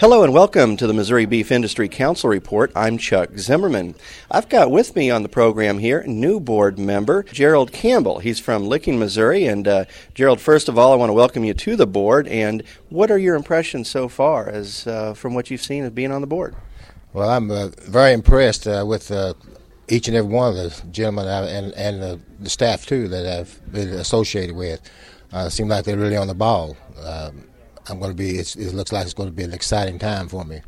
Hello and welcome to the Missouri Beef Industry Council Report. I'm Chuck Zimmerman. I've got with me on the program here new board member Gerald Campbell. He's from Licking, Missouri. And uh, Gerald, first of all, I want to welcome you to the board. And what are your impressions so far, as uh, from what you've seen of being on the board? Well, I'm uh, very impressed uh, with uh, each and every one of the gentlemen and and the staff too that I've been associated with. Uh, seem like they're really on the ball. Um, I'm going to be. it looks like it's going to be an exciting time for me.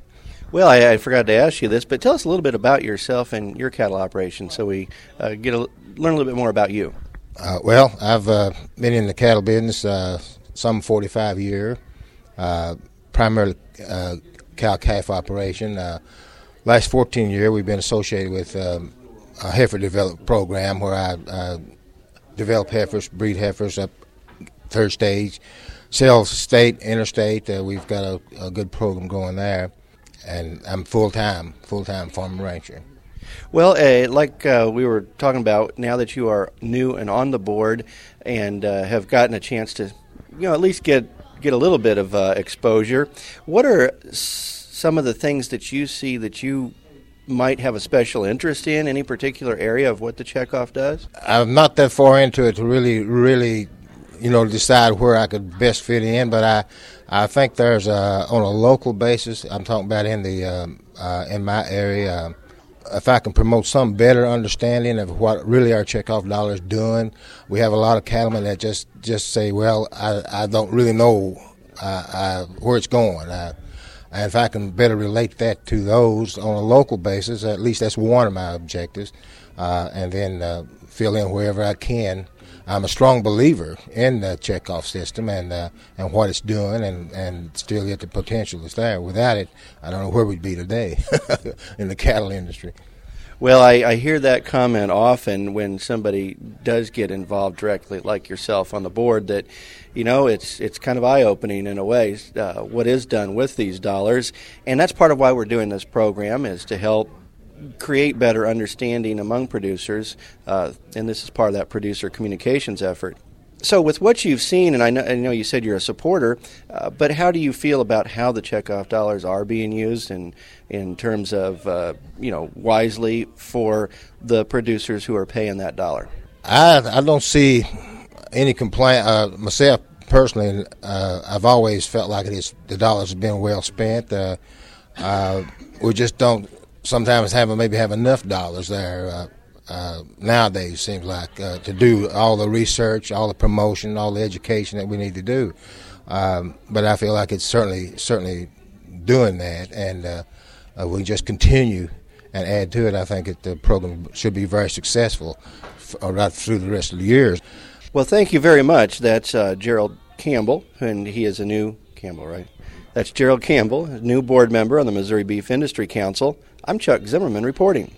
Well, I, I, forgot to ask you this, but tell us a little bit about yourself and your cattle operation, so we uh, get a, learn a little bit more about you. Uh, well, I've uh, been in the cattle business uh, some 45 years, uh, primarily uh, cow calf operation. last 14 years, we've been associated with um, a heifer development program where I develop heifers, breed heifers up third stage sell state, interstate. Uh, we've got a, a, good program going there, and I'm full time, full time farm rancher. Well, uh, like uh, we were talking about, now that you are new and on the board, and uh, have gotten a chance to, you know, at least get get a little bit of uh, exposure. What are some of the things that you see that you might have a special interest in any particular area of what the checkoff does? I'm not that far into it to really, really you know, decide where I could best fit in. But I, I think there's a, on a local basis. I'm talking about in the um, uh, in my area. Uh, if I can promote some better understanding of what really our checkoff dollar is doing, we have a lot of cattlemen that just just say, "Well, I, I don't really know uh, I, where it's going." I, and if I can better relate that to those on a local basis, at least that's one of my objectives, uh, and then uh, fill in wherever I can I'm a strong believer in the checkoff system and uh, and what it's doing, and, and still yet the potential is there. Without it, I don't know where we'd be today in the cattle industry. Well, I, I, hear that comment often when somebody does get involved directly, like yourself on the board. That you know, it's it's kind of eye opening in a way uh, what is done with these dollars, and that's part of why we're doing this program is to help create better understanding among producers, uh, and this is part of that producer communications effort. So, with what you've seen, and I know, I know you said you're a supporter, uh, but how do you feel about how the checkoff dollars are being used, in in terms of uh, you know wisely for the producers who are paying that dollar? I I don't see any complaint uh, myself personally. Uh, I've always felt like it is the dollars have been well spent. Uh, we just don't sometimes have maybe have enough dollars there uh, uh, nowadays. Seems like uh, to do all the research, all the promotion, all the education that we need to do. Um, but I feel like it's certainly certainly doing that, and uh, uh, we just continue and add to it. I think that the program should be very successful uh, right through the rest of the years. Well, thank you very much. That's Gerald Campbell, and he is a new Campbell, right? That's Gerald Campbell, new board member on the Missouri Beef Industry Council. I'm Chuck Zimmerman reporting.